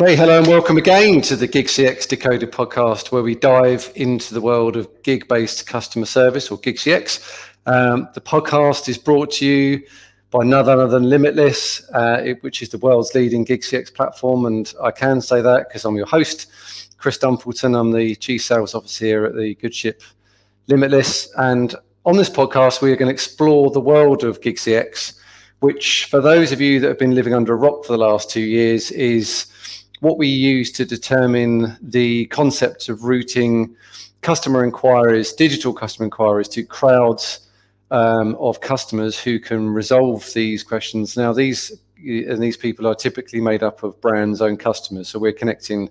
Okay, hello and welcome again to the Gig CX Decoded podcast, where we dive into the world of gig based customer service or Gig CX. Um, the podcast is brought to you by none other than Limitless, uh, it, which is the world's leading Gig CX platform. And I can say that because I'm your host, Chris Dumpleton. I'm the Chief Sales Officer here at the Good Ship Limitless. And on this podcast, we are going to explore the world of Gig CX, which, for those of you that have been living under a rock for the last two years, is what we use to determine the concept of routing customer inquiries, digital customer inquiries, to crowds um, of customers who can resolve these questions. Now, these and these people are typically made up of brands' own customers, so we're connecting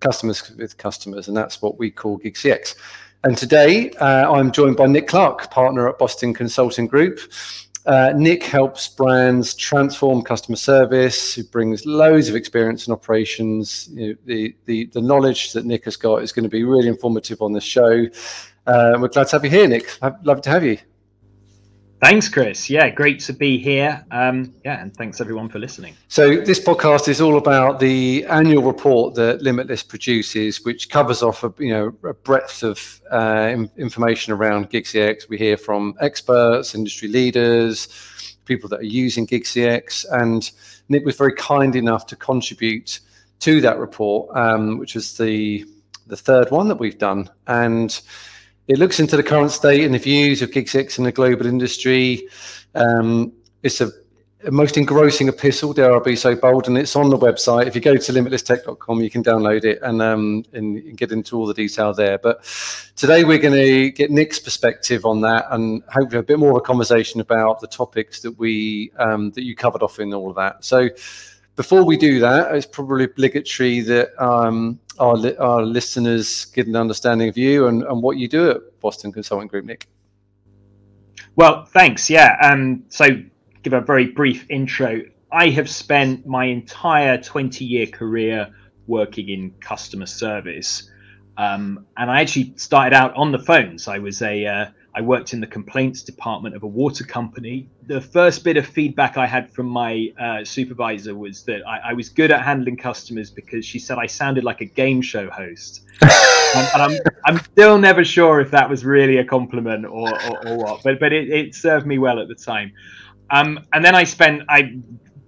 customers with customers, and that's what we call GigCX. And today, uh, I'm joined by Nick Clark, partner at Boston Consulting Group. Uh, Nick helps brands transform customer service. He brings loads of experience in operations. You know, the, the the knowledge that Nick has got is going to be really informative on this show. Uh, we're glad to have you here, Nick. Love to have you. Thanks, Chris. Yeah, great to be here. Um, yeah, and thanks everyone for listening. So, this podcast is all about the annual report that Limitless produces, which covers off a you know a breadth of uh, information around GigCX. We hear from experts, industry leaders, people that are using GigCX, and Nick was very kind enough to contribute to that report, um, which was the the third one that we've done, and it looks into the current state and the views of GigCX in the global industry. Um, it's a, a, most engrossing epistle, dare I be so bold, and it's on the website. If you go to limitlesstech.com, you can download it and, um, and get into all the detail there. But today we're going to get Nick's perspective on that and hopefully a bit more of a conversation about the topics that we um, that you covered off in all of that. So before we do that, it's probably obligatory that um, our, li- our listeners get an understanding of you and, and what you do at Boston Consulting Group, Nick. Well, thanks. Yeah. Um, so, give a very brief intro. I have spent my entire 20 year career working in customer service. Um, and I actually started out on the phones. I was a uh, I worked in the complaints department of a water company. The first bit of feedback I had from my uh, supervisor was that I, I, was good at handling customers because she said I sounded like a game show host. and, and I'm, I'm still never sure if that was really a compliment or, or, or what, but but it, it, served me well at the time. Um, and then I spent I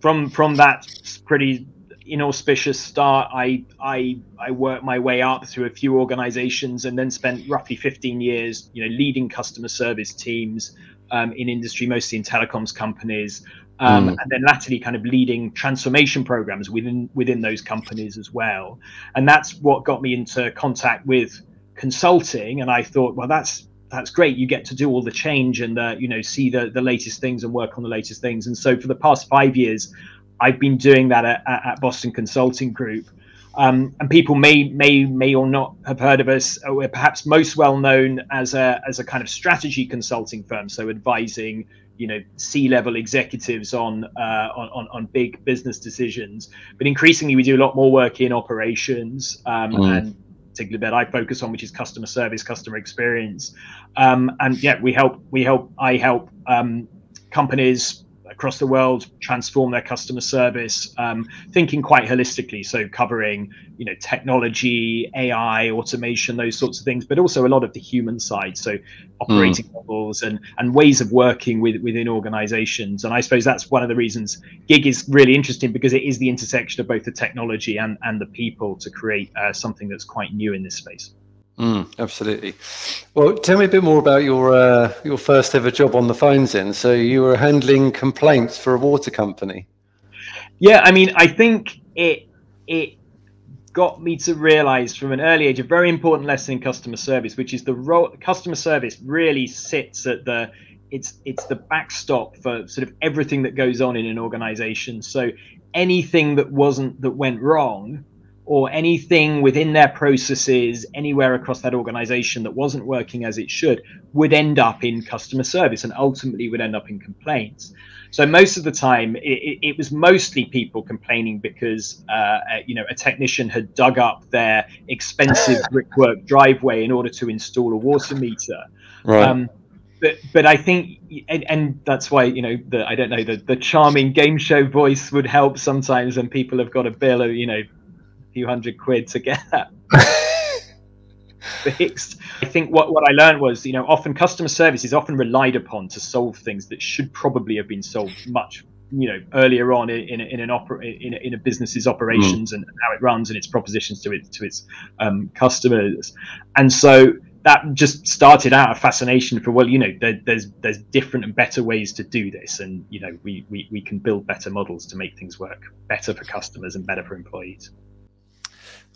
from from that pretty inauspicious start. I I I worked my way up through a few organizations and then spent roughly 15 years, you know, leading customer service teams um, in industry, mostly in telecoms companies, um, mm. and then latterly kind of leading transformation programs within within those companies as well. And that's what got me into contact with consulting. And I thought, well, that's that's great. You get to do all the change and uh, you know see the the latest things and work on the latest things. And so for the past five years, I've been doing that at, at Boston Consulting Group. Um, and people may may may or not have heard of us. Uh, we're perhaps most well known as a as a kind of strategy consulting firm, so advising you know C-level executives on, uh, on on big business decisions. But increasingly, we do a lot more work in operations um, mm. and particularly that I focus on, which is customer service, customer experience. Um, and yeah, we help we help I help um, companies across the world transform their customer service, um, thinking quite holistically. So covering, you know, technology, AI, automation, those sorts of things, but also a lot of the human side. So operating mm. models and and ways of working with within organizations. And I suppose that's one of the reasons Gig is really interesting because it is the intersection of both the technology and and the people to create uh, something that's quite new in this space. Mm, absolutely. Well, tell me a bit more about your uh, your first ever job on the phones. Then, so you were handling complaints for a water company. Yeah, I mean, I think it it got me to realize from an early age a very important lesson in customer service, which is the role customer service really sits at the it's it's the backstop for sort of everything that goes on in an organization. So anything that wasn't that went wrong or anything within their processes anywhere across that organization that wasn't working as it should would end up in customer service and ultimately would end up in complaints. So most of the time, it, it was mostly people complaining because uh, you know a technician had dug up their expensive brickwork driveway in order to install a water meter. Right. Um, but but I think and, and, that's why you know the I don't know the the charming game show voice would help sometimes when people have got a bill of you know few hundred quid to get that fixed. I think what, what I learned was, you know, often customer service is often relied upon to solve things that should probably have been solved much, you know, earlier on in, in, an opera, in, a, in a business's operations mm. and how it runs and its propositions to its to its um, customers. And so that just started out a fascination for well, you know, there, there's there's different and better ways to do this, and you know, we, we we can build better models to make things work better for customers and better for employees.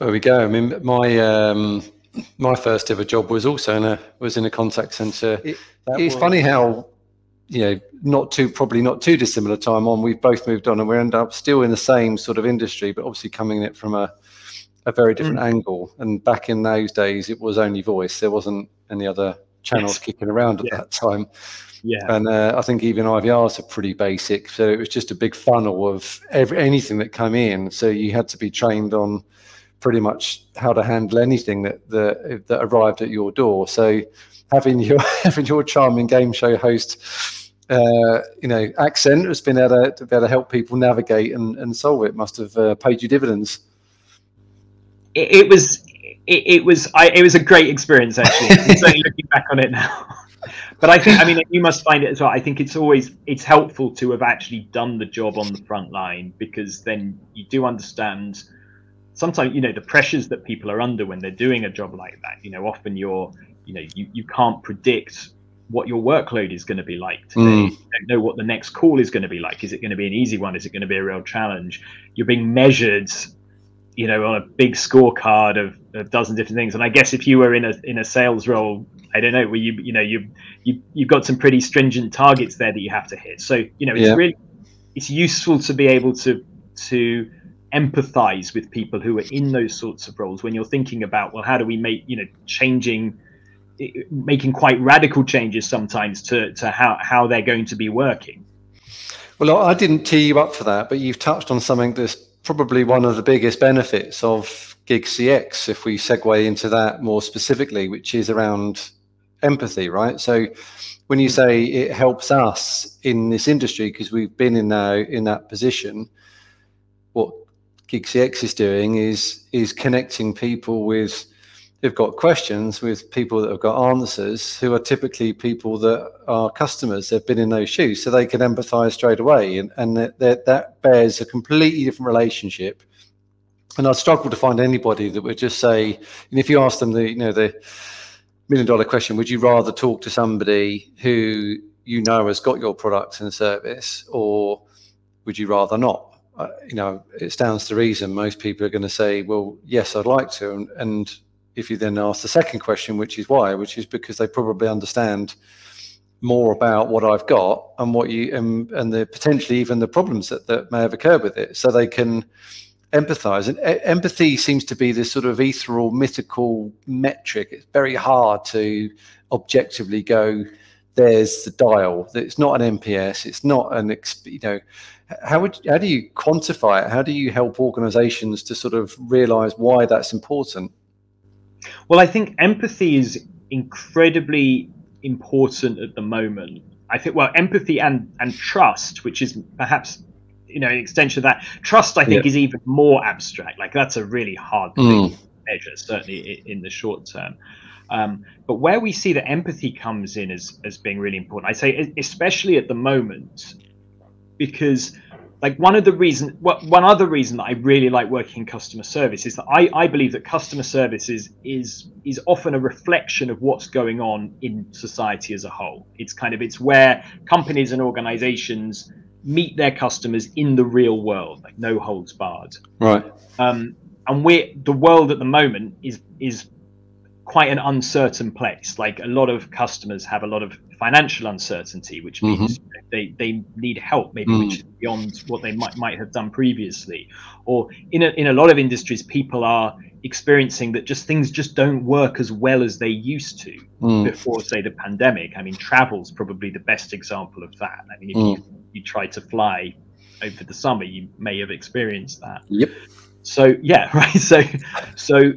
There we go. I mean, my um, my first ever job was also in a was in a contact center. It, it's was... funny how you know not too probably not too dissimilar time on. We've both moved on and we end up still in the same sort of industry, but obviously coming in it from a a very different mm. angle. And back in those days, it was only voice. There wasn't any other channels yes. kicking around at yeah. that time. Yeah. And uh, I think even IVRs are pretty basic. So it was just a big funnel of every, anything that came in. So you had to be trained on pretty much how to handle anything that that, that arrived at your door. So having your having your charming game show host, uh, you know, accent has been able to, to, be able to help people navigate and, and solve it. Must have uh, paid you dividends. It, it was. It, it, was I, it was a great experience actually certainly looking back on it now but i think i mean you must find it as well i think it's always it's helpful to have actually done the job on the front line because then you do understand sometimes you know the pressures that people are under when they're doing a job like that you know often you're you know you, you can't predict what your workload is going to be like today. Mm. you don't know what the next call is going to be like. Is it going to be an easy one? Is it going to be a real challenge? You're being measured you know on a big scorecard of a dozen different things. And i guess if you were in a in a sales role i don't know where you you know you you you've got some pretty stringent targets there that you have to hit. So you know it's yeah. really it's useful to be able to to empathize with people who are in those sorts of roles when you're thinking about well how do we make you know changing making quite radical changes sometimes to, to how, how they're going to be working? Well i didn't tee you up for that but you've touched on something that's probably one of the biggest benefits of gig cx if we segue into that more specifically which is around empathy right? So when you say it helps us in this industry because we've been in now in that position what GigCX is doing is is connecting people with who've got questions with people that have got answers who are typically people that are customers. They've been in those shoes so they can empathize straight away and, and that, that, that bears a completely different relationship. And i struggle to find anybody that would just say and if you ask them the you know the million dollar question would you rather talk to somebody who you know has got your product and service or would you rather not you know, it stands to reason most people are going to say, well, yes, I'd like to. And, and if you then ask the second question, which is why, which is because they probably understand more about what I've got and what you and, and the potentially even the problems that, that may have occurred with it, so they can empathize. And e- empathy seems to be this sort of ethereal, mythical metric. It's very hard to objectively go. There's the dial. It's not an NPS. It's not an you know how would how do you quantify it? How do you help organizations to sort of realize why that's important? Well, I think empathy is incredibly important at the moment. I think well, empathy and and trust, which is perhaps you know an extension of that. Trust, I think, yeah. is even more abstract. Like that's a really hard thing mm. to measure, certainly in the short term. Um, but where we see that empathy comes in as, as being really important, I say, especially at the moment, because like one of the reason one other reason that I really like working in customer service is that I, I believe that customer service is is is often a reflection of what's going on in society as a whole. It's kind of it's where companies and organizations meet their customers in the real world, like no holds barred. Right. Um, and we the world at the moment is is quite an uncertain place. Like a lot of customers have a lot of financial uncertainty, which means mm-hmm. they, they need help, maybe mm. which is beyond what they might might have done previously. Or in a, in a lot of industries, people are experiencing that just things just don't work as well as they used to mm. before, say, the pandemic. I mean, travel's probably the best example of that. I mean, if mm. you, you try to fly over the summer, you may have experienced that. Yep. So yeah, right. So so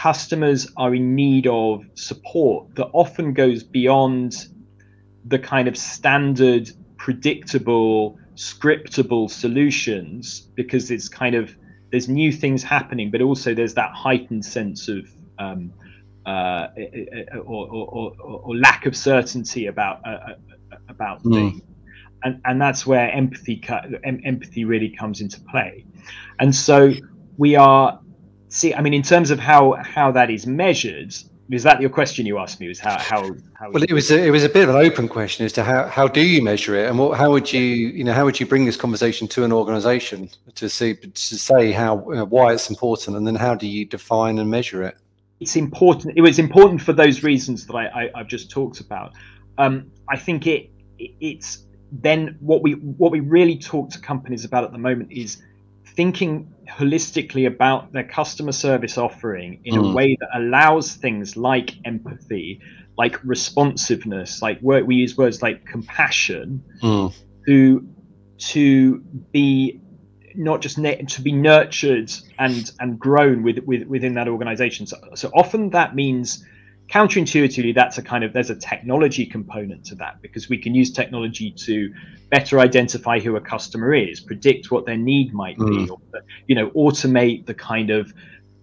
customers are in need of support that often goes beyond the kind of standard, predictable, scriptable solutions because it's kind of there's new things happening, but also there's that heightened sense of um, uh, or, or, or, or, lack of certainty about uh, uh about mm. things, and and that's where empathy empathy really comes into play, and so we are see. I mean, in terms of how how that is measured, is that your question you asked me? Was how how, how well it was a, it was a bit of an open question as to how, how do you measure it and what how would you you know how would you bring this conversation to an organization to see to say how why it's important and then how do you define and measure it? It's important. It was important for those reasons that I, I have just talked about. Um, I think it it's then what we what we really talk to companies about at the moment is thinking holistically about their customer service offering in mm. a way that allows things like empathy, like responsiveness, like word, we use words like compassion, mm. to to be not just ne- to be nurtured and and grown with, with within that organization. So, so often that means counterintuitively that's a kind of there's a technology component to that because we can use technology to better identify who a customer is predict what their need might be mm. or you know automate the kind of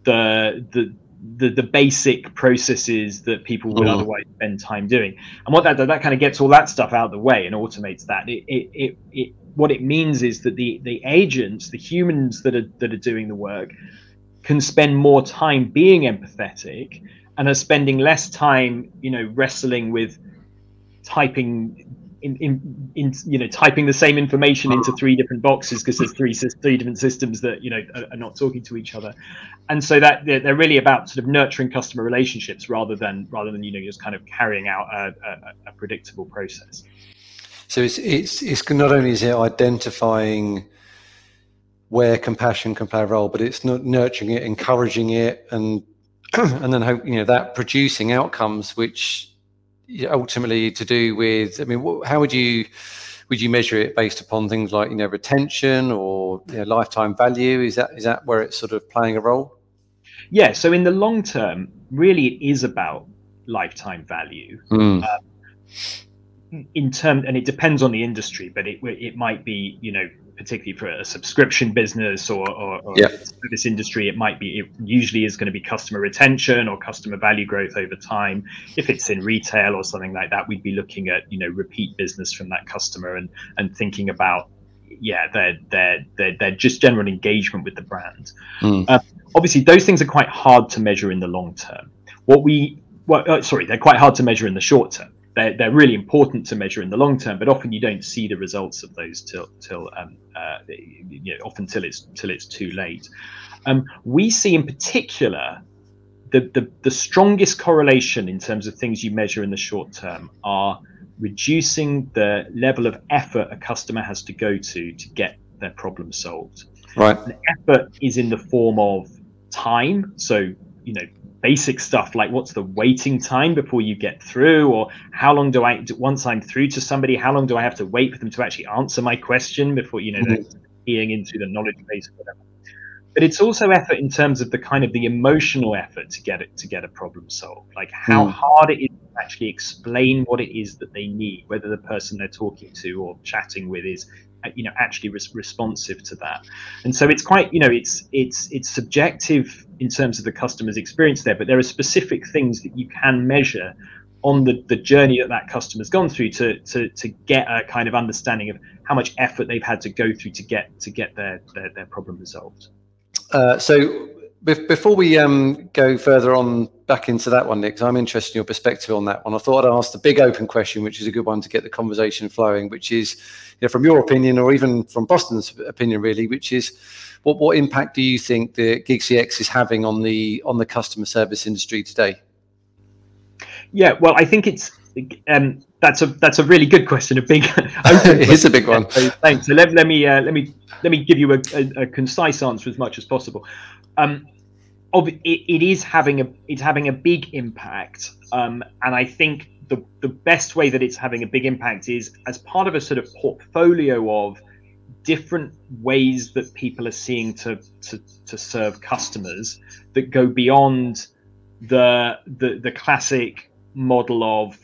the the the, the basic processes that people would mm. otherwise spend time doing and what that that kind of gets all that stuff out of the way and automates that it, it, it, it what it means is that the the agents the humans that are that are doing the work can spend more time being empathetic and are spending less time, you know, wrestling with typing in, in, in you know typing the same information into three different boxes because there's three three different systems that you know are, are, not talking to each other. And so that they're, really about sort of nurturing customer relationships rather than rather than you know just kind of carrying out a, a, a predictable process. So it's it's it's not only is it identifying where compassion can play a role but it's not nurturing it encouraging it and and then hope you know that producing outcomes which ultimately to do with i mean how would you would you measure it based upon things like you know retention or you know, lifetime value? Is that is that where it's sort of playing a role? Yeah so in the long term really it is about lifetime value. Mm. in term and it depends on the industry but it it might be you know particularly for a subscription business or, or, or yeah. this industry, it might be, it usually is going to be customer retention or customer value growth over time. If it's in retail or something like that, we'd be looking at, you know, repeat business from that customer and, and thinking about, yeah, their, their, their, their just general engagement with the brand. Mm. Uh, obviously, those things are quite hard to measure in the long term. What we, well, uh, sorry, they're quite hard to measure in the short term they're, they're really important to measure in the long term, but often you don't see the results of those till till um, uh, you know, often till it's till it's too late. Um, we see in particular the, the the strongest correlation in terms of things you measure in the short term are reducing the level of effort a customer has to go to to get their problem solved. Right. The effort is in the form of time. So you know basic stuff like what's the waiting time before you get through or how long do i once i'm through to somebody how long do i have to wait for them to actually answer my question before you know mm-hmm. they're peeing into the knowledge base or whatever but it's also effort in terms of the kind of the emotional effort to get it to get a problem solved like how mm. hard it is to actually explain what it is that they need whether the person they're talking to or chatting with is you know actually res- responsive to that and so it's quite you know it's it's it's subjective in terms of the customer's experience there but there are specific things that you can measure on the, the journey that that customer's gone through to, to to get a kind of understanding of how much effort they've had to go through to get to get their their, their problem resolved. Uh, so before we um, go further on back into that one, Nick, because I'm interested in your perspective on that one. I thought I'd ask the big open question, which is a good one to get the conversation flowing, which is, you know, from your opinion or even from Boston's opinion, really, which is, what what impact do you think the GigCX is having on the on the customer service industry today? Yeah, well, I think it's um, that's a that's a really good question. A big, it is a big one. So, thanks. So let, let me uh, let me let me give you a, a, a concise answer as much as possible um, it, it is having a it's having a big impact, um, and I think the the best way that it's having a big impact is as part of a sort of portfolio of different ways that people are seeing to to, to serve customers that go beyond the the the classic model of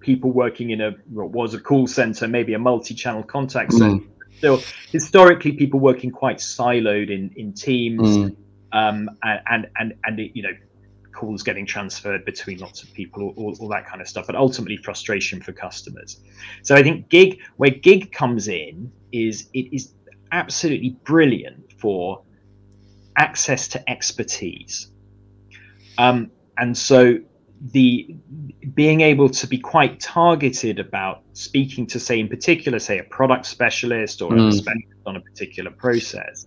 people working in a what was a call center, maybe a multi-channel contact center, mm. still historically people working quite siloed in in teams, mm. Um, and and and, and it, you know calls getting transferred between lots of people, all, all, all, that kind of stuff, but ultimately frustration for customers. So I think gig, where gig comes in, is it is absolutely brilliant for access to expertise. Um, and so the being able to be quite targeted about speaking to say in particular say a product specialist or mm. a specialist on a particular process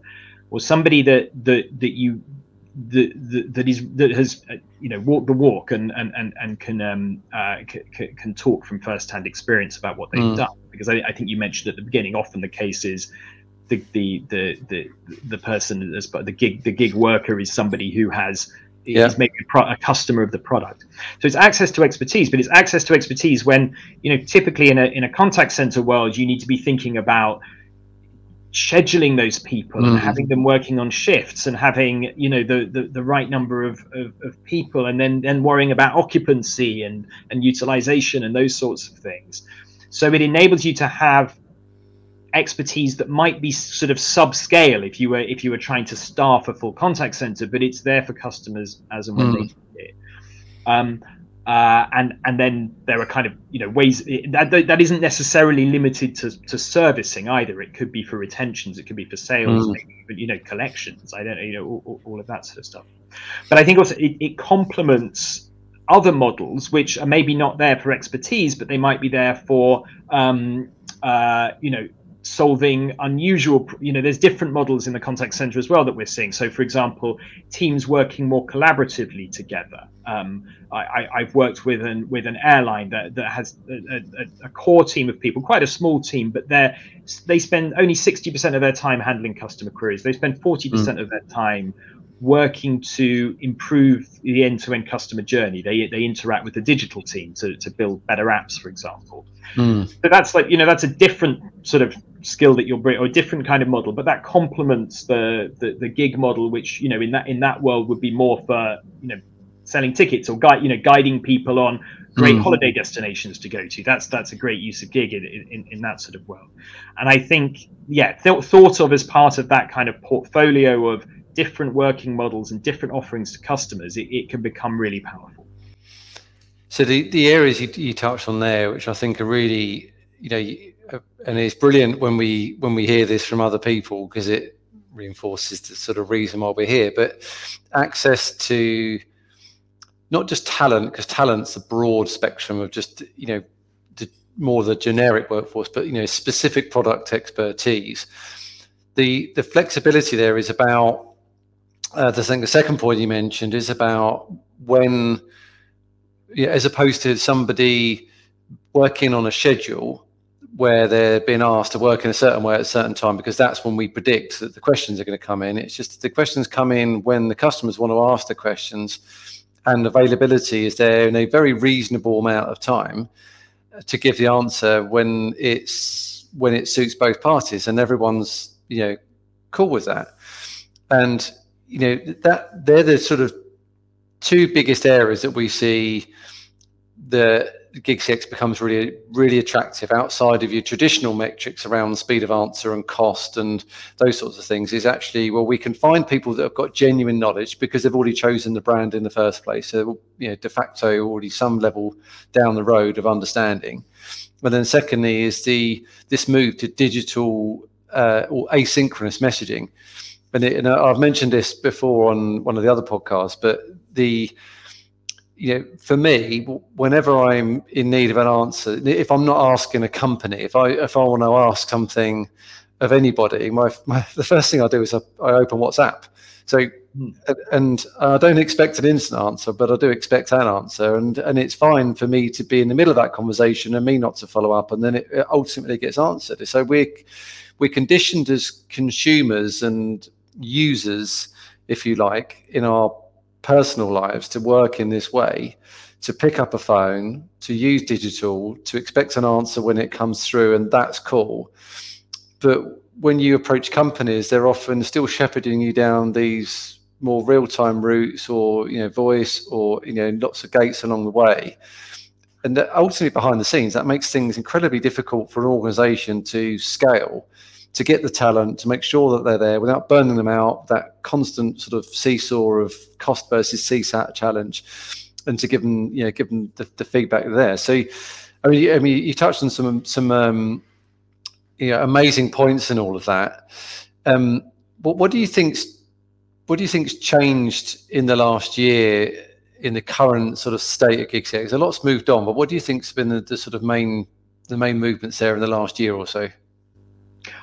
or somebody that that that you that, that, that is that has uh, you know walked the walk and and and, and can um uh, c- can talk from first hand experience about what they've mm. done because I, I, think you mentioned at the beginning often the case is the the the the, the person as the gig the gig worker is somebody who has yeah. is maybe a, pro- a, customer of the product. So it's access to expertise, but it's access to expertise when you know typically in a in a contact center world you need to be thinking about scheduling those people mm. and having them working on shifts and having you know the the, the right number of, of, of, people and then then worrying about occupancy and and utilization and those sorts of things so it enables you to have expertise that might be sort of subscale if you were if you were trying to staff a full contact center but it's there for customers as and when mm. they need it um, uh, and and then there are kind of you know ways that that isn't necessarily limited to, to servicing either. It could be for retentions, it could be for sales, mm. maybe, but you know collections. I don't know, you know all, all, of that sort of stuff. But I think also it, it complements other models which are maybe not there for expertise, but they might be there for um, uh, you know solving unusual you know there's different models in the contact center as well that we're seeing so for example teams working more collaboratively together um, I, have worked with an with an airline that, that has a, a, a, core team of people quite a small team but they they spend only 60% of their time handling customer queries they spend 40% mm. of their time working to improve the end-to-end customer journey. They they interact with the digital team to, to build better apps, for example. Mm. But that's like you know that's a different sort of skill that you're bringing or a different kind of model. But that complements the, the the gig model, which you know in that in that world would be more for you know selling tickets or guide you know guiding people on great mm. holiday destinations to go to. That's that's a great use of gig in, in, in that sort of world. And I think yeah, th- thought of as part of that kind of portfolio of different working models and different offerings to customers, it, it can become really powerful. So the, the areas you, you touched on there, which I think are really, you know, uh, and it's brilliant when we when we hear this from other people because it reinforces the sort of reason why we're here. But access to not just talent, because talent's a broad spectrum of just you know the, more the generic workforce, but you know specific product expertise. The the flexibility there is about uh, the thing, the second point you mentioned is about when, yeah, as opposed to somebody working on a schedule where they're being asked to work in a certain way at a certain time, because that's when we predict that the questions are going to come in. It's just the questions come in when the customers want to ask the questions, and availability is there in a very reasonable amount of time uh, to give the answer when it's when it suits both parties and everyone's you know cool with that and you know that they're the sort of two biggest areas that we see the GigCX becomes really really attractive outside of your traditional metrics around speed of answer and cost and those sorts of things is actually well we can find people that have got genuine knowledge because they've already chosen the brand in the first place. So you know de facto already some level down the road of understanding. But then secondly is the this move to digital uh, or asynchronous messaging. And, it, and I've mentioned this before on one of the other podcasts, but the you know, for me, whenever I'm in need of an answer, if I'm not asking a company, if I if I want to ask something of anybody, my, my the first thing I do is I, I open WhatsApp. So, hmm. and I don't expect an instant answer, but I do expect an answer, and and it's fine for me to be in the middle of that conversation and me not to follow up, and then it, it ultimately gets answered. So we're we're conditioned as consumers and users, if you like, in our personal lives to work in this way, to pick up a phone, to use digital, to expect an answer when it comes through, and that's cool. But when you approach companies, they're often still shepherding you down these more real-time routes or you know voice or you know lots of gates along the way and ultimately behind the scenes that makes things incredibly difficult for an organization to scale to get the talent, to make sure that they're there without burning them out, that constant sort of seesaw of cost versus CSAT challenge, and to give them, you know, give them the, the feedback there. So, I mean, I mean, you touched on some some um, you know, amazing points and all of that. Um, what, what do you think's what do you think's changed in the last year in the current sort of state of GigCX? A lot's moved on, but what do you think's been the, the sort of main the main movements there in the last year or so?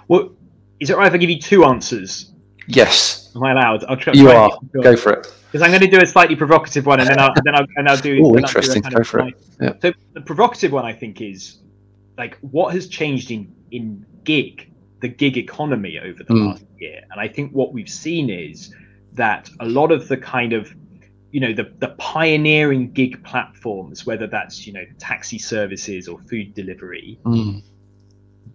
Well, is it right if I give you two answers? Yes. Am I allowed? I'll try. You are. Go for it. Because I'm going to do a slightly provocative one, and then I'll then I'll, and I'll do. Oh, interesting. Do Go for it. Yeah. So the provocative one, I think, is like what has changed in in gig, the gig economy over the mm. last year, and I think what we've seen is that a lot of the kind of you know the the pioneering gig platforms, whether that's you know taxi services or food delivery, mm.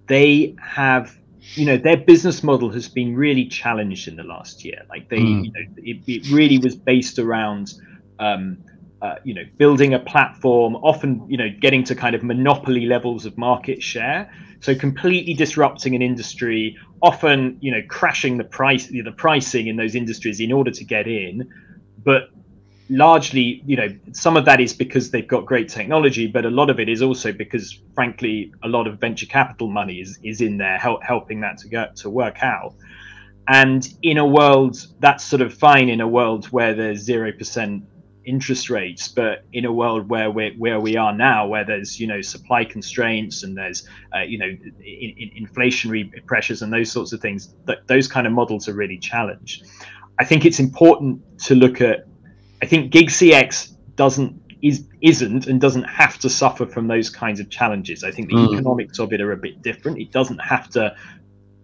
they have you know their business model has been really challenged in the last year. Like they, mm. you know, it, it really was based around. Um, uh, you know, building a platform, often you know, getting to kind of monopoly levels of market share. So completely disrupting an industry, often you know, crashing the price, the pricing in those industries in order to get in, but largely, you know, some of that is because they've got great technology, but a lot of it is also because, frankly, a lot of venture capital money is is in there help, helping that to go to work out. And in a world that's sort of fine in a world where there's zero percent interest rates, but in a world where we where we are now, where there's you know supply constraints and there's uh, you know in, in inflationary pressures and those sorts of things, that those kind of models are really challenged. I think it's important to look at I think GigCX doesn't is isn't and doesn't have to suffer from those kinds of challenges. I think the mm. economics of it are a bit different. It doesn't have to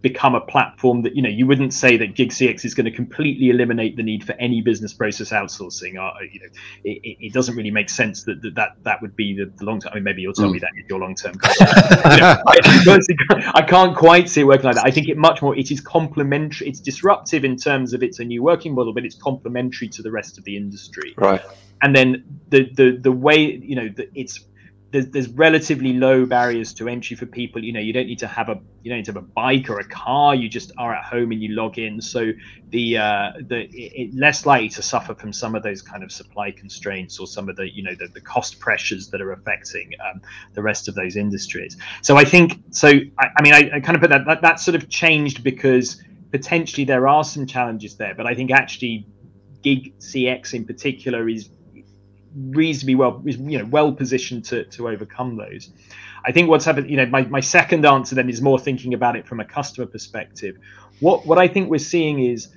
become a platform that you know you wouldn't say that GigCX is going to completely eliminate the need for any business process outsourcing. Uh, you know, it, it, doesn't really make sense that that, that, that would be the, the long term. I mean, maybe you'll tell mm. me that is your long term you know, I, I, can't quite see it working like that. I think it much more. It is complementary. It's disruptive in terms of it's a new working model, but it's complementary to the rest of the industry. Right. And then the the the way you know the, it's there's, there's relatively low barriers to entry for people. You know, you don't need to have a you don't need to have a bike or a car. You just are at home and you log in. So the uh, the it, less likely to suffer from some of those kind of supply constraints or some of the you know the, the cost pressures that are affecting um, the rest of those industries. So I think so. I, I mean, I, I, kind of put that, that that sort of changed because potentially there are some challenges there, but I think actually Gig CX in particular is reasonably well you know well positioned to to overcome those. I think what's happened you know my, my second answer then is more thinking about it from a customer perspective. What what i think we're seeing is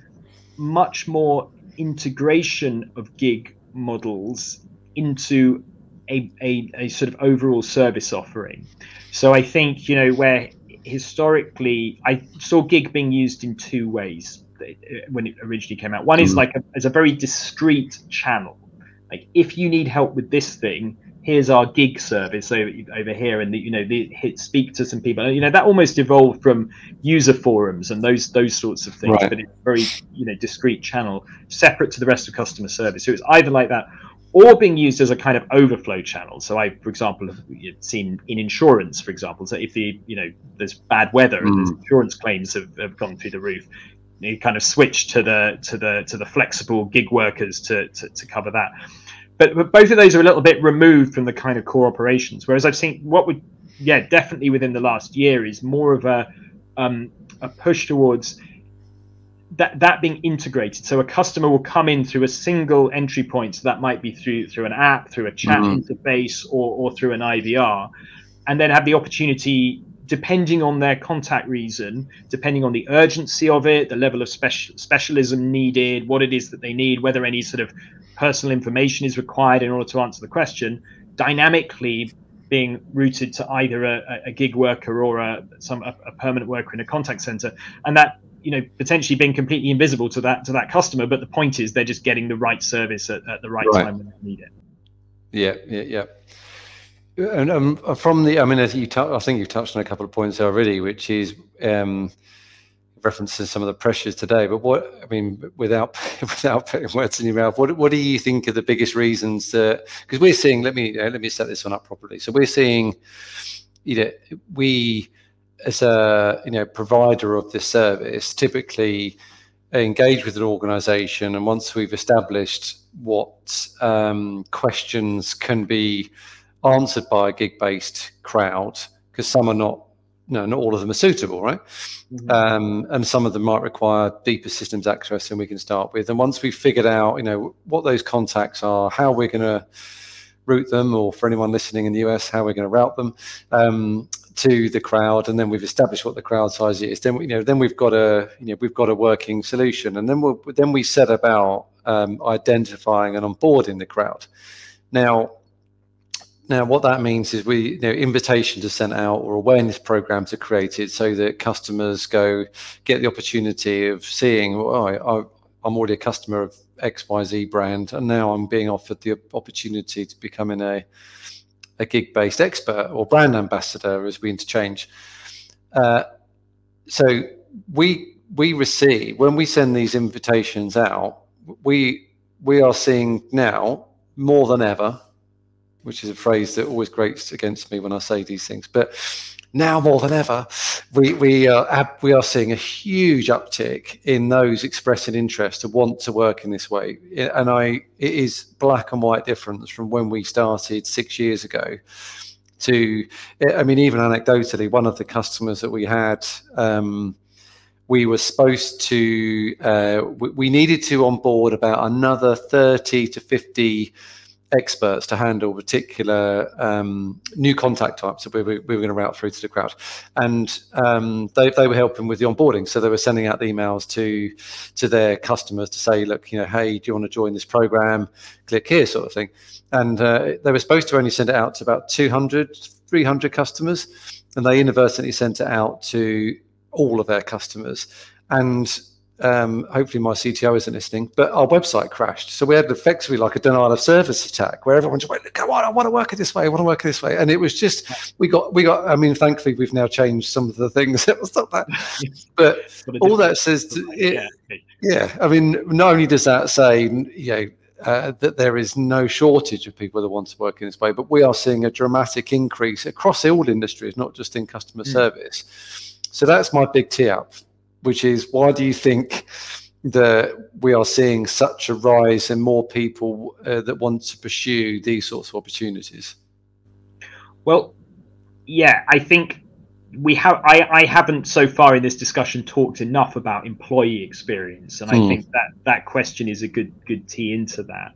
much more integration of gig models into a, a, a sort of overall service offering. So i think you know where historically i saw gig being used in two ways when it originally came out. One is mm. like a, as a very discrete channel like if you need help with this thing here's our gig service over, over here and the, you know the hit speak to some people you know that almost evolved from user forums and those those sorts of things right. but it's very you know discrete channel separate to the rest of customer service so it's either like that or being used as a kind of overflow channel so i for example have seen in insurance for example so if the you know there's bad weather mm. and there's insurance claims have, have gone through the roof you kind of switched to the to the to the flexible gig workers to to, to cover that. But, but both of those are a little bit removed from the kind of core operations. Whereas I've seen what would yeah definitely within the last year is more of a um, a push towards that that being integrated. So a customer will come in through a single entry point. So that might be through through an app, through a chat mm-hmm. interface, or or through an IVR, and then have the opportunity depending on their contact reason, depending on the urgency of it, the level of special specialism needed, what it is that they need, whether any sort of personal information is required in order to answer the question, dynamically being routed to either a, a gig worker or a some a, a permanent worker in a contact center, and that you know potentially being completely invisible to that to that customer. But the point is they're just getting the right service at, at the right, right, time when they need it. Yeah, yeah, yeah. And um, from the, I mean, as you t- I think you've touched on a couple of points already, which is um, references some of the pressures today. But what, I mean, without without putting words in your mouth, what what do you think are the biggest reasons that? Because we're seeing, let me uh, let me set this one up properly. So we're seeing, you know, we as a you know provider of this service, typically engage with an organization and once we've established what um, questions can be answered by a gig-based crowd because some are not no not all of them are suitable right mm-hmm. um, and some of them might require deeper systems access than we can start with and once we've figured out you know what those contacts are how we're going to route them or for anyone listening in the us how we're going to route them um, to the crowd, and then we've established what the crowd size is. Then you know, then we've got a you know we've got a working solution, and then we will then we set about um, identifying and onboarding the crowd. Now, now what that means is we you know invitations are sent out or awareness programs are created so that customers go get the opportunity of seeing. Oh, I, I'm already a customer of XYZ brand, and now I'm being offered the opportunity to become a a gig based expert or brand ambassador as we interchange. Uh, so we we receive when we send these invitations out, we we are seeing now more than ever, which is a phrase that always grates against me when I say these things, but now more than ever, we we are we are seeing a huge uptick in those expressing interest to want to work in this way, and I it is black and white difference from when we started six years ago. To, I mean, even anecdotally, one of the customers that we had. Um, we were supposed to uh, we, we needed to onboard about another 30 to 50 experts to handle particular um, new contact types that we were, we were going to route through to the crowd. And um, they, they were helping with the onboarding. So they were sending out the emails to, to their customers to say, look, you know, hey, do you want to join this program? Click here, sort of thing. And uh, they were supposed to only send it out to about 200, 300 customers. And they inadvertently sent it out to all of their customers. And um, hopefully my CTO isn't listening, but our website crashed. So we had effectively like a denial of service attack where everyone just went, come on, I want to work it this way, I want to work it this way. And it was just, we got, we got, I mean, thankfully we've now changed some of the things that was not that, but all that says, it, yeah, I mean, not only does that say, you know, uh, that there is no shortage of people that want to work in this way, but we are seeing a dramatic increase across all industries, not just in customer mm. service. So that's my big tee up which is why do you think that we are seeing such a rise in more people uh, that want to pursue these sorts of opportunities? Well, yeah, I think we have. I, I haven't so far in this discussion talked enough about employee experience, and I hmm. think that that question is a good good tee into that.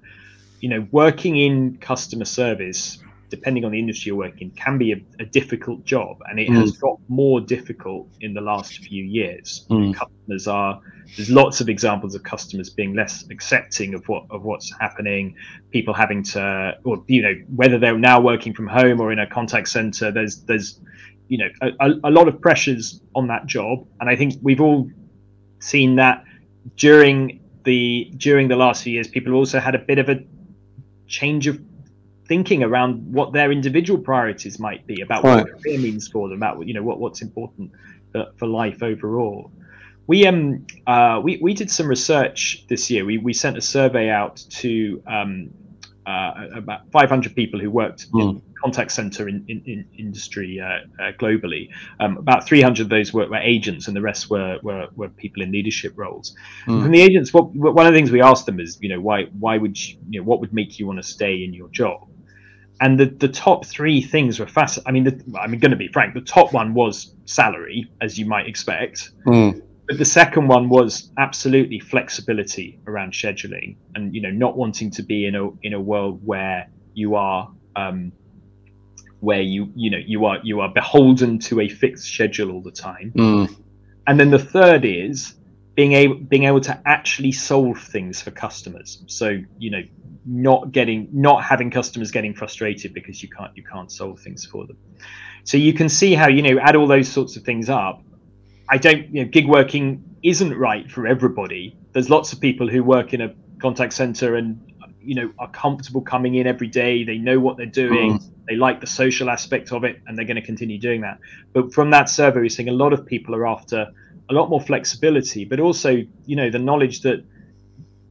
You know, working in customer service depending on the industry you're working, in, can be a, a difficult job, and it mm. has got more difficult in the last few years. Mm. Customers are there's lots of examples of customers being less accepting of what of what's happening. People having to, or you know, whether they're now working from home or in a contact center. There's there's you know a, a lot of pressures on that job, and I think we've all seen that during the during the last few years. People also had a bit of a change of thinking around what their individual priorities might be about right. what career means for them, about you know what what's important for, for life overall. We um uh, we we did some research this year. We we sent a survey out to um, uh, about 500 people who worked mm. in hmm. contact center in, in, in industry uh, uh, globally. Um, about 300 of those were, were, agents, and the rest were were, were people in leadership roles. Mm. From the agents, what, one of the things we asked them is, you know, why why would you, you know what would make you want to stay in your job? And the, the top three things were fast. I mean, the, I'm going to be frank. The top one was salary, as you might expect, mm. but the second one was absolutely flexibility around scheduling, and you know, not wanting to be in a in a world where you are um, where you you know you are you are beholden to a fixed schedule all the time. Mm. And then the third is being able being able to actually solve things for customers. So you know, not getting not having customers getting frustrated because you can't you can't solve things for them. So you can see how you know add all those sorts of things up. I don't you know gig working isn't right for everybody. There's lots of people who work in a contact center and you know are comfortable coming in every day. They know what they're doing. Mm. they like the social aspect of it and they're going to continue doing that. But from that survey we're seeing a lot of people are after a lot more flexibility but also you know the knowledge that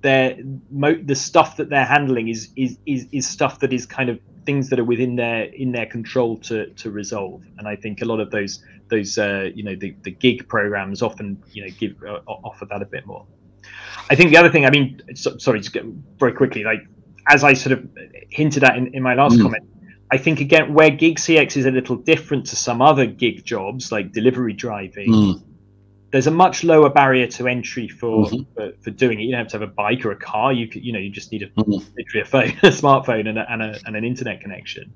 they're mo- the stuff that they're handling is, is is is stuff that is kind of things that are within their in their control to to resolve. And I think a lot of those those uh, you know the, the gig programs often you know give uh, offer that a bit more. I think the other thing, I mean, so, sorry, just very quickly, like as I sort of hinted at in, in my last mm. comment, I think again where gig CX is a little different to some other gig jobs like delivery driving. Mm. There's a much lower barrier to entry for, mm-hmm. for, for doing it. You don't have to have a bike or a car. You could, you know, you just need a mm-hmm. literally a phone, a smartphone, and, a, and, a, and an internet connection.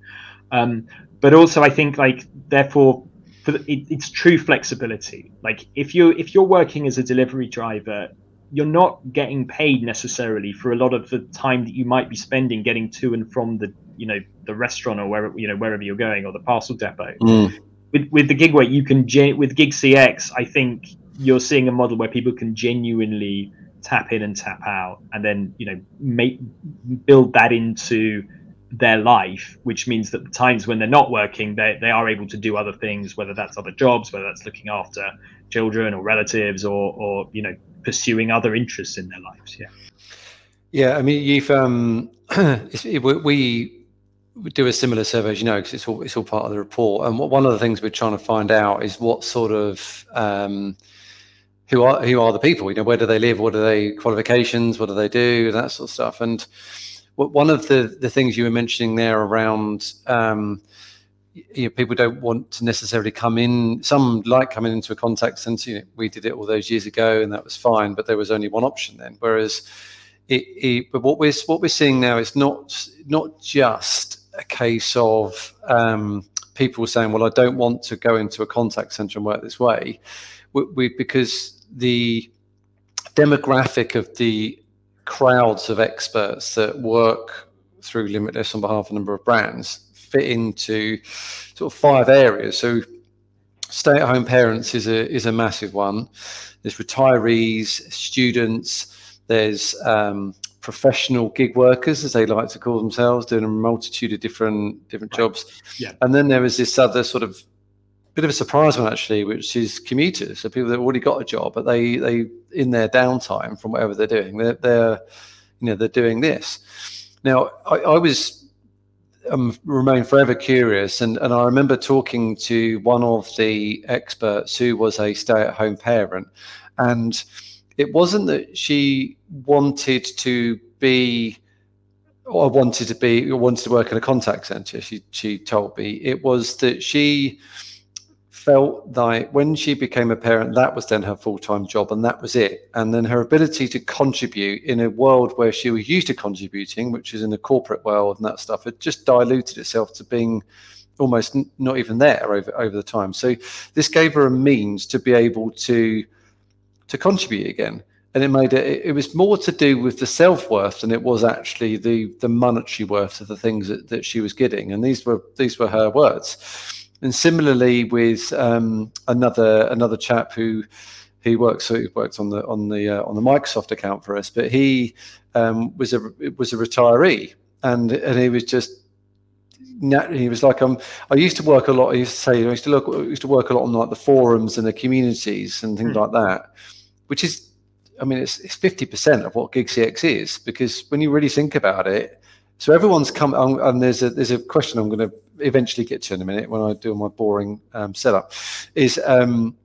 Um, but also, I think like therefore, for the, it, it's true flexibility. Like if you if you're working as a delivery driver you're not getting paid necessarily for a lot of the time that you might be spending getting to and from the you know the restaurant or wherever you know wherever you're going or the parcel depot. Mm. With with the gig weight, you can with gig CX. I think you're seeing a model where people can genuinely tap in and tap out, and then you know make build that into their life, which means that the times when they're not working, they, they are able to do other things, whether that's other jobs, whether that's looking after children or relatives or, or you know, pursuing other interests in their lives. Yeah. Yeah. I mean, you've, um, we, do a similar survey, as you know, because it's all, it's all part of the report. And what, one of the things we're trying to find out is what sort of, um, who are who are the people? You know, where do they live? What are they qualifications? What do they do? That sort of stuff. And one of the the things you were mentioning there around um, you know, people don't want to necessarily come in. Some like coming into a contact center. You know, we did it all those years ago, and that was fine. But there was only one option then. Whereas, it, it, but what we're what we're seeing now is not not just a case of um, people saying, "Well, I don't want to go into a contact center and work this way," we, we because the demographic of the crowds of experts that work through Limitless on behalf of a number of brands fit into sort of five areas. So stay-at-home parents is a is a massive one. There's retirees, students. There's um, professional gig workers, as they like to call themselves, doing a multitude of different different jobs. Yeah. And then there is this other sort of bit of a surprise one actually, which is commuters. So people that already got a job, but they they in their downtime from whatever they're doing, they're, they're you know they're doing this. Now I, I was um, remain forever curious, and and I remember talking to one of the experts who was a stay-at-home parent, and it wasn't that she wanted to be or wanted to be wanted to work in a contact center she she told me it was that she felt like when she became a parent, that was then her full time job and that was it. And then her ability to contribute in a world where she was used to contributing, which is in the corporate world and that stuff, it just diluted itself to being almost not even there over, over the time. So this gave her a means to be able to to contribute again. And it made it, it was more to do with the self worth than it was actually the the monetary worth of the things that, that she was getting. And these were these were her words and similarly with um, another another chap who he works he worked on the on the uh, on the Microsoft account for us, but he um, was a was a retiree, and and he was just he was like um I used to work a lot. I used to say I used to look I used to work a lot on like the forums and the communities and things mm. like that, which is I mean it's it's fifty percent of what GigCX is because when you really think about it, so everyone's come and there's a there's a question I'm going to eventually get to in a minute when I do my boring um, setup, is um,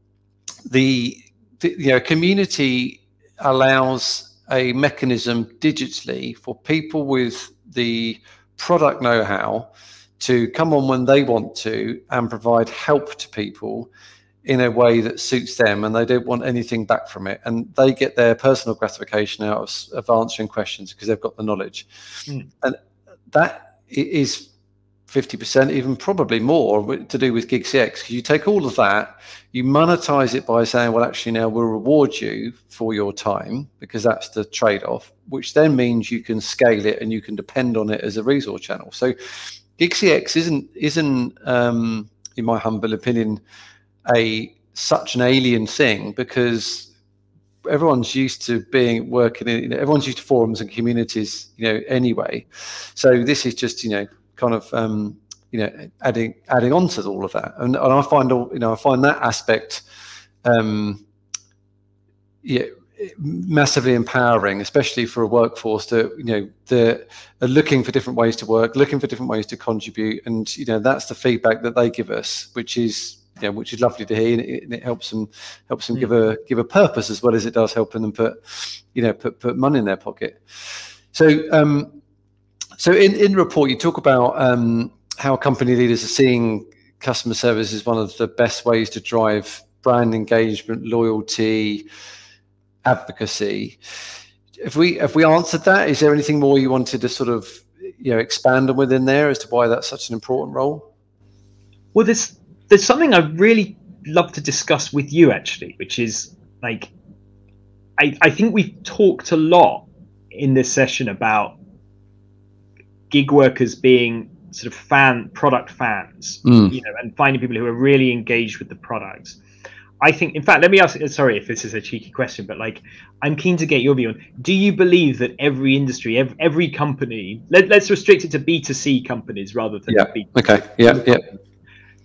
the, the you know community allows a mechanism digitally for people with the product know-how to come on when they want to and provide help to people in a way that suits them and they don't want anything back from it and they get their personal gratification out of, of answering questions because they've got the knowledge mm. and that is 50%, even probably more to do with GigCX. You take all of that, you monetize it by saying, well, actually, now we'll reward you for your time because that's the trade off, which then means you can scale it and you can depend on it as a resource channel. So GigCX isn't, isn't um, in my humble opinion, a such an alien thing because everyone's used to being working in, you know, everyone's used to forums and communities, you know, anyway. So this is just, you know, kind of um, you know adding adding on to all of that and, and i find all you know i find that aspect um, yeah massively empowering, especially for a workforce that you know that are looking for different ways to work, looking for different ways to contribute, and you know that's the feedback that they give us, which is you know, which is lovely to hear, and it, and it helps them helps them mm. give a give a purpose as well as it does helping them put you know put put money in their pocket. So um, so in in the report you talk about um, how company leaders are seeing customer service as one of the best ways to drive brand engagement, loyalty, advocacy. If we if we answered that, is there anything more you wanted to sort of you know expand on within there as to why that's such an important role? Well, there's there's something I really love to discuss with you actually, which is like I I think we've talked a lot in this session about gig workers being sort of fan product fans, mm. you know, and finding people who are really engaged with the products. I think, in fact, let me ask. Sorry if this is a cheeky question, but like, I'm keen to get your view on. Do you believe that every industry, every, every company, let, us restrict it to B2C companies rather than yeah. B2C okay, yeah, yeah,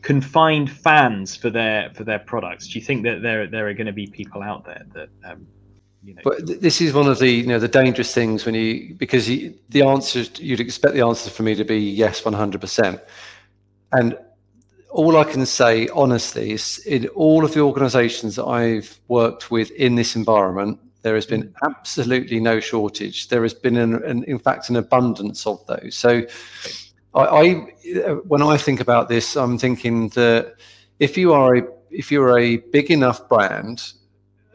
can find fans for their for their products? Do you think that there there are going to be people out there that um, you know. But this is one of the you know the dangerous things when you because you, the answer you'd expect the answer for me to be yes, one hundred percent, and all I can say honestly is in all of the organisations that I've worked with in this environment, there has been mm. absolutely no shortage. There has been, an, an, in fact, an abundance of those. So, I, I, uh, when I think about this, I'm thinking that if you are a if you're a big enough brand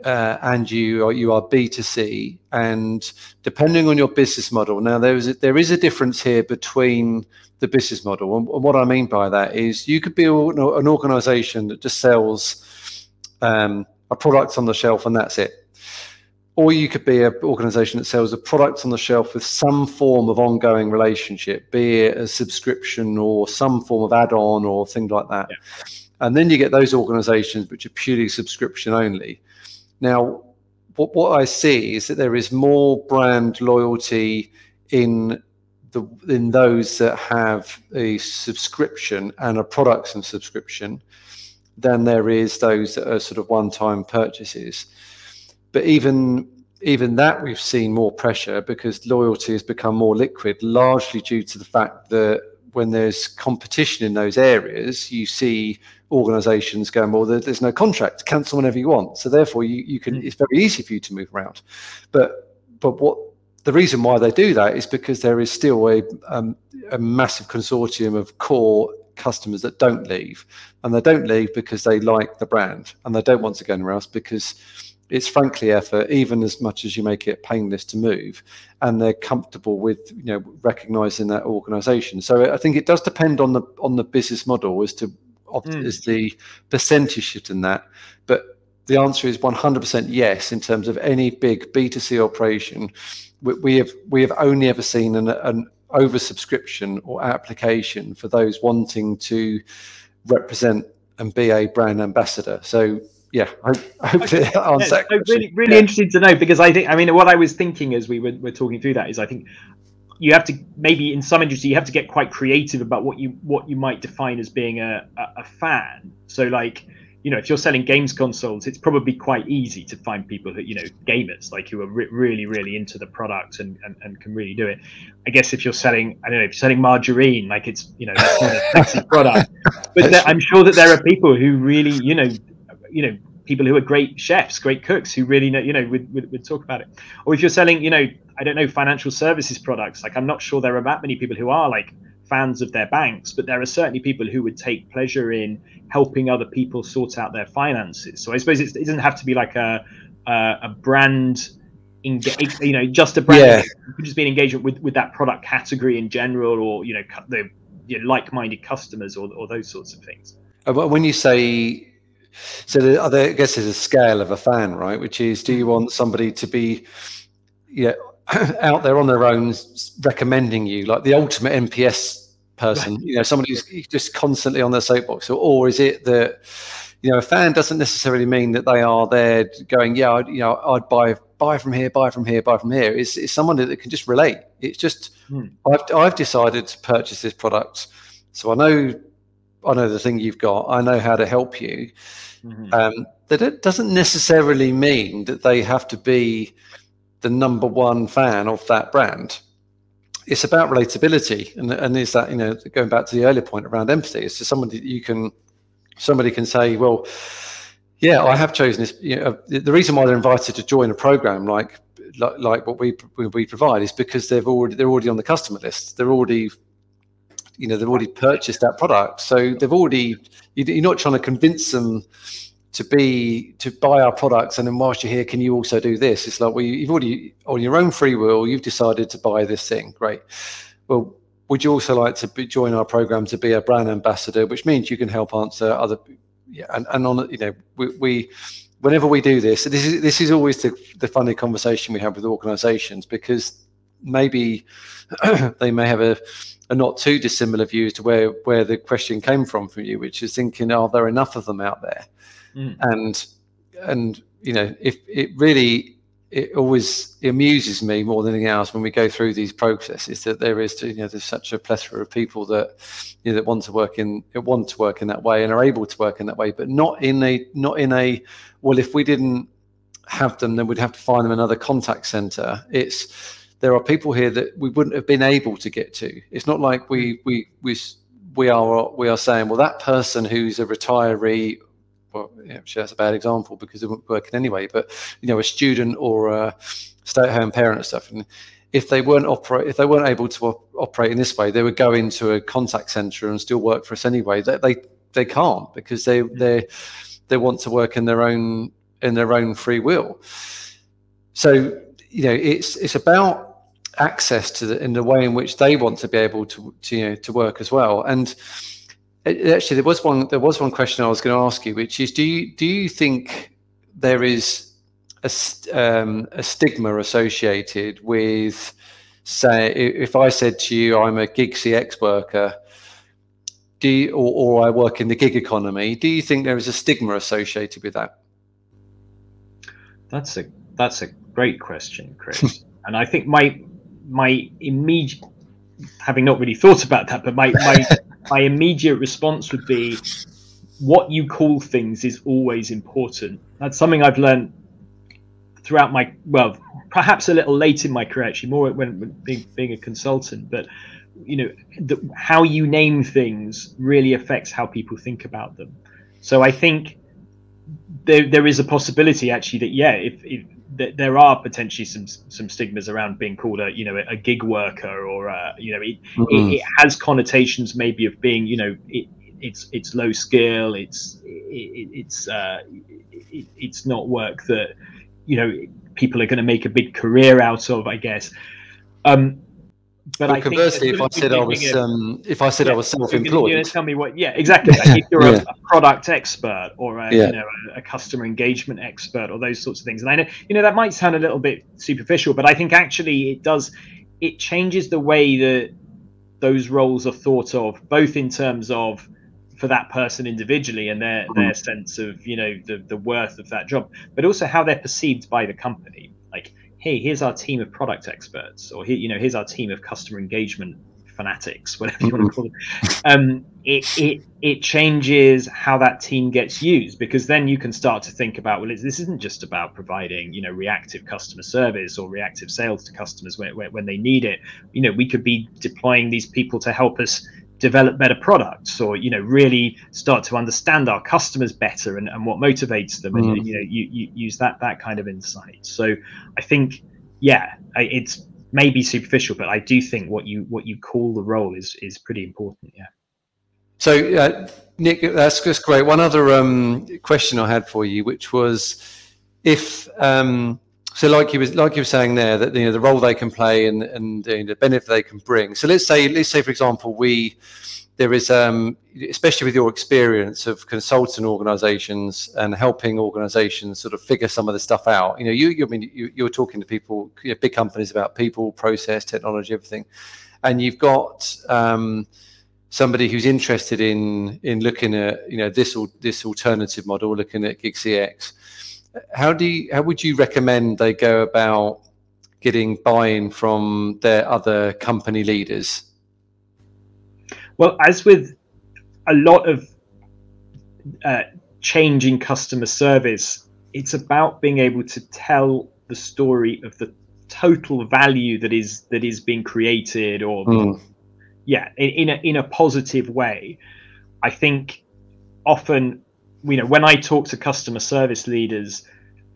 uh, and you are you are B2C, and depending on your business model, now there is a, there is a difference here between the business model, and, what I mean by that is you could be an organisation that just sells um, a product on the shelf and that's it, or you could be an organisation that sells a product on the shelf with some form of ongoing relationship, be it a subscription or some form of add-on or things like that. Yeah. And then you get those organisations which are purely subscription only now, what, what I see is that there is more brand loyalty in the in those that have a subscription and a products and subscription than there is those that are sort of one-time purchases. But even even that we've seen more pressure because loyalty has become more liquid, largely due to the fact that when there's competition in those areas, you see organizations going, well, there's no contract, cancel whenever you want. So therefore, you, you can, mm. it's very easy for you to move around. But, but what the reason why they do that is because there is still a, um, a massive consortium of core customers that don't leave. And they don't leave because they like the brand and they don't want to go anywhere else because it's frankly effort, even as much as you make it painless to move, and they're comfortable with you know recognizing that organization. So I think it does depend on the on the business model as to mm. as the percentage shift in that. But the answer is 100% yes in terms of any big B2C operation. We, we have we have only ever seen an, an oversubscription or application for those wanting to represent and be a brand ambassador. So yeah, I, I hope okay. that answers yeah, so really, really yeah. interesting to know because I think I mean what I was thinking as we were, were talking through that is I think you have to maybe in some industry you have to get quite creative about what you what you might define as being a, a, a fan. So like you know if you're selling games consoles it's probably quite easy to find people who you know gamers like who are re- really really into the product and, and, and can really do it i guess if you're selling i don't know if you're selling margarine like it's you know it's not a sexy product but there, i'm sure that there are people who really you know you know people who are great chefs, great cooks who really know, you know, would, would, would, talk about it. Or if you're selling, you know, I don't know, financial services products, like I'm not sure there are that many people who are like fans of their banks, but there are certainly people who would take pleasure in helping other people sort out their finances. So I suppose it doesn't have to be like a, a, a brand engage, you know, just a brand. Yeah. It could just be an engagement with, with that product category in general, or you know, the you know, like-minded customers, or, or those sorts of things. Uh, when you say so the other, I guess, is a scale of a fan, right? Which is, do you mm. want somebody to be, yeah, out there on their own, recommending you, like the ultimate NPS person? Right. You know, somebody who's just constantly on their soapbox, or, or is it that, you know, a fan doesn't necessarily mean that they are there going, yeah, I'd, you know, I'd buy buy from here, buy from here, buy from here. It's, it's someone that can just relate. It's just, hmm. I've, I've decided to purchase this product. So I know I know the thing you've got. I know how to help you. Mm-hmm. Um, that it doesn't necessarily mean that they have to be the number one fan of that brand. It's about relatability, and and is that you know going back to the earlier point around empathy? It's just somebody that you can somebody can say, well, yeah, I have chosen this. You know, the reason why they're invited to join a program like like, like what we we provide is because they've already they're already on the customer list. They're already you know they've already purchased that product, so they've already you're not trying to convince them to be to buy our products and then whilst you're here can you also do this? It's like well you've already on your own free will you've decided to buy this thing. Great. Well would you also like to be, join our program to be a brand ambassador which means you can help answer other yeah and, and on you know we, we whenever we do this this is this is always the, the funny conversation we have with organizations because maybe they may have a, a not too dissimilar view as to where where the question came from from you which is thinking are there enough of them out there mm. and and you know if it really it always amuses me more than anything else when we go through these processes that there is you know there's such a plethora of people that you know that want to work in want to work in that way and are able to work in that way but not in a not in a well if we didn't have them then we'd have to find them another contact center it's there are people here that we wouldn't have been able to get to it's not like we we we we are we are saying well that person who's a retiree well, actually that's a bad example because it wouldn't working anyway. But you know, a student or a stay-at-home parent and stuff, and if they weren't operate, if they weren't able to op- operate in this way, they would go into a contact center and still work for us anyway. They they, they can't because they mm. they they want to work in their own in their own free will. So you know, it's it's about access to the in the way in which they want to be able to, to you know to work as well and Actually, there was one. There was one question I was going to ask you, which is: Do you do you think there is a, um, a stigma associated with, say, if I said to you, I'm a gig CX worker, do you, or, or I work in the gig economy? Do you think there is a stigma associated with that? That's a that's a great question, Chris. and I think my my immediate having not really thought about that, but my my my immediate response would be what you call things is always important. That's something I've learned throughout my well, perhaps a little late in my career, actually, more when, when being, being a consultant. But you know, the, how you name things really affects how people think about them. So I think there there is a possibility actually that yeah, if, if there are potentially some some stigmas around being called a you know a gig worker or a, you know it, mm-hmm. it, it, has connotations maybe of being you know it, it's it's low skill it's it's uh, it's not work that you know people are going to make a big career out of I guess um, but, but conversely, if I said I was, um, if I said yeah, I was self-employed, you tell me what? Yeah, exactly. Like if you're yeah. a, a, product expert or a, yeah. you know a, a, customer engagement expert or those sorts of things, and I know you know that might sound a little bit superficial, but I think actually it does. It changes the way that those roles are thought of, both in terms of for that person individually and their their sense of you know the the worth of that job, but also how they're perceived by the company. Hey, here's our team of product experts, or here, you know, here's our team of customer engagement fanatics, whatever you want to call them. Um, it, it it changes how that team gets used because then you can start to think about well, this isn't just about providing you know reactive customer service or reactive sales to customers when, when they need it. You know, we could be deploying these people to help us develop better products or you know really start to understand our customers better and, and what motivates them mm. and you know you, you use that that kind of insight. So i think yeah it's maybe superficial but i do think what you what you call the role is is pretty important yeah. So uh, nick that's just great. One other um, question i had for you which was if um, so, like you was like you were saying there, that you know the role they can play and and you know, the benefit they can bring. So let's say let's say for example we there is um, especially with your experience of consulting organizations and helping organizations sort of figure some of the stuff out you know you, you I mean you, you're talking to people you know, big companies about people process technology everything and you've got um, somebody who's interested in in looking at you know this this alternative model looking at GigCX how do you, how would you recommend they go about getting buy-in from their other company leaders? Well, as with a lot of uh, change in customer service, it's about being able to tell the story of the total value that is that is being created or mm. yeah in, in, a in a positive way i think often you know when i talk to customer service leaders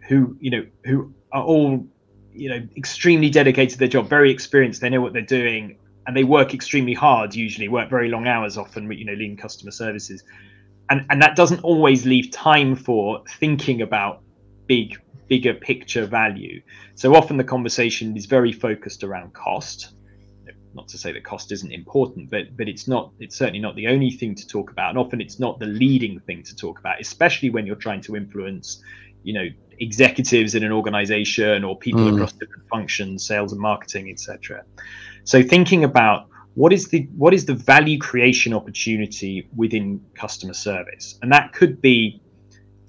who you know who are all you know extremely dedicated to their job very experienced they know what they're doing and they work extremely hard usually work very long hours often you know lean customer services. And and that doesn't always leave time for thinking about big bigger picture value. So often the conversation is very focused around cost not to say that cost isn't important but but it's not it's certainly not the only thing to talk about and often it's not the leading thing to talk about especially when you're trying to influence you know executives in an organization or people mm. across different functions sales and marketing etc so thinking about what is the what is the value creation opportunity within customer service? And that could be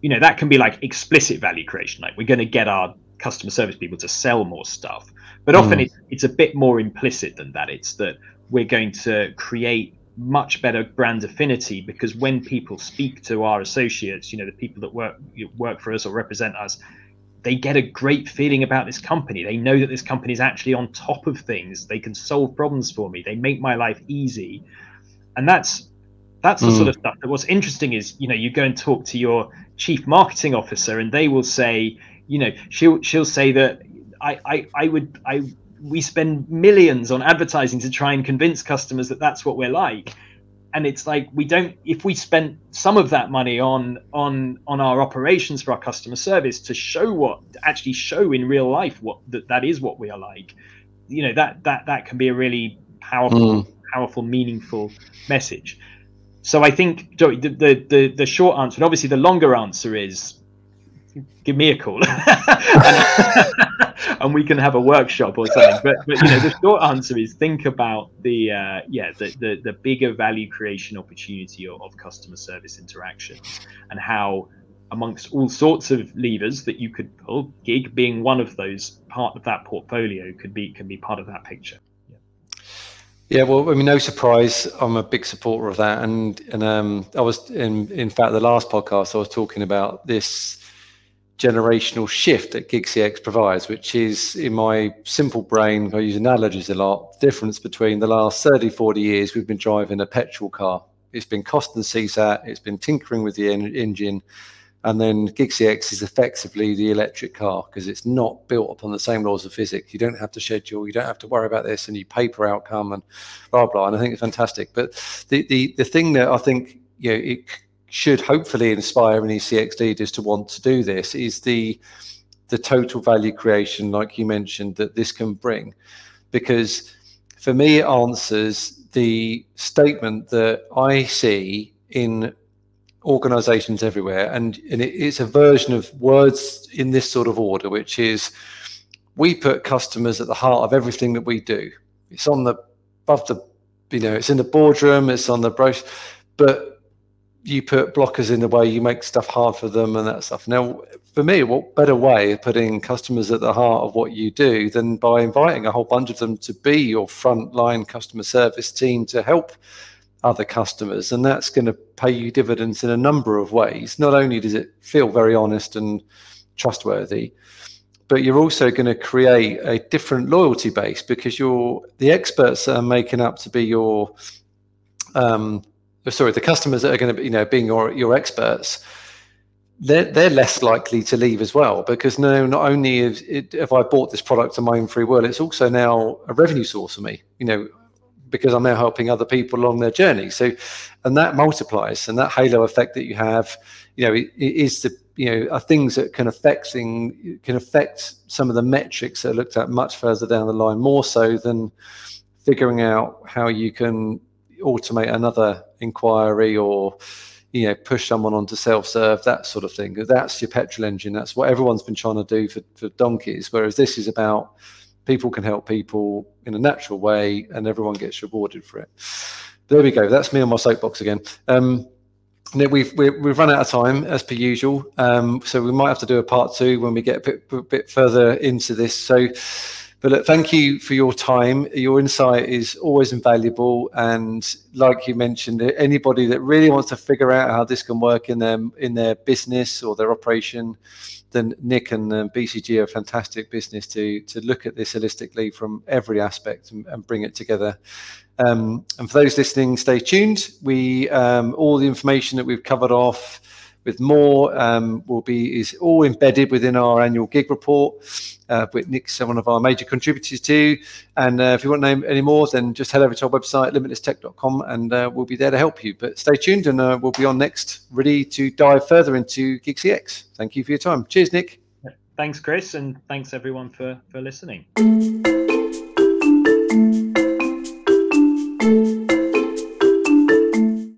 you know that can be like explicit value creation like we're going to get our customer service people to sell more stuff but often mm. it's, it's a bit more implicit than that. It's that we're going to create much better brand affinity because when people speak to our associates you know the people that work work for us or represent us they get a great feeling about this company. They know that this company is actually on top of things. They can solve problems for me. They make my life easy. And that's that's the mm. sort of stuff that what's interesting is you know you go and talk to your chief marketing officer and they will say you know she'll she'll say that i i, I would i we spend millions on advertising to try and convince customers that that's what we're like and it's like we don't if we spent some of that money on on on our operations for our customer service to show what to actually show in real life what that, that is what we are like you know that that that can be a really powerful mm. powerful meaningful message so i think the, the the the short answer and obviously the longer answer is give me a call. And, we can have a workshop or something. But, but you know the short answer is think about the uh, yeah the, the, the bigger value creation opportunity of, of customer service interactions and how amongst all sorts of levers that you could pull gig being one of those part of that portfolio could be can be part of that picture. Yeah, well, I mean, no surprise. I'm a big supporter of that, and and um, I was in in fact the last podcast I was talking about this generational shift that GigCX provides, which is in my simple brain, I use analogies a lot, difference between the last 30, 40 years we've been driving a petrol car. It's been cost and CSAT, it's been tinkering with the en- engine, and then GigCX is effectively the electric car because it's not built upon the same laws of physics. You don't have to schedule, you don't have to worry about this, and you pay per outcome and blah blah. And I think it's fantastic. But the the the thing that I think you know it should hopefully inspire any CX leaders to want to do this is the the total value creation, like you mentioned, that this can bring. Because for me, it answers the statement that I see in organizations everywhere. And, and it, it's a version of words in this sort of order, which is we put customers at the heart of everything that we do. It's on the above the, you know, it's in the boardroom, it's on the brochure, but you put blockers in the way, you make stuff hard for them and that stuff. Now, for me, what better way of putting customers at the heart of what you do than by inviting a whole bunch of them to be your frontline customer service team to help other customers? And that's going to pay you dividends in a number of ways. Not only does it feel very honest and trustworthy, but you're also going to create a different loyalty base because you're the experts that are making up to be your um, sorry, the customers that are going to be, you know, being your your experts, they're they're less likely to leave as well because no, not only is it, if I bought this product on my own free will, it's also now a revenue source for me. You know, because I'm now helping other people along their journey. So, and that multiplies, and that halo effect that you have, you know, it, it is the you know are things that can affect thing can affect some of the metrics that are looked at much further down the line, more so than figuring out how you can automate another inquiry or you know push someone onto self-serve that sort of thing. That's your petrol engine. That's what everyone's been trying to do for, for donkeys. Whereas this is about people can help people in a natural way and everyone gets rewarded for it. There we go. That's me on my soapbox again. Um, we've we've run out of time as per usual, um, so we might have to do a part two when we get a bit, a bit further into this. So But look, thank you for your time. Your insight is always invaluable, and like you mentioned, anybody that really wants to figure out how this can work in their in their business or their operation, then Nick and um, BCG are a fantastic business to to look at this holistically from every aspect and, and bring it together. Um, and for those listening, stay tuned. We um, all the information that we've covered off with more um, will be is all embedded within our annual gig report. Uh, with Nick's one of our major contributors too. And uh, if you want to know any more, then just head over to our website limitlesstech.com and uh, we'll be there to help you. But stay tuned and uh, we'll be on next, ready to dive further into GigCX. Thank you for your time. Cheers, Nick. Thanks, Chris, and thanks everyone for for listening.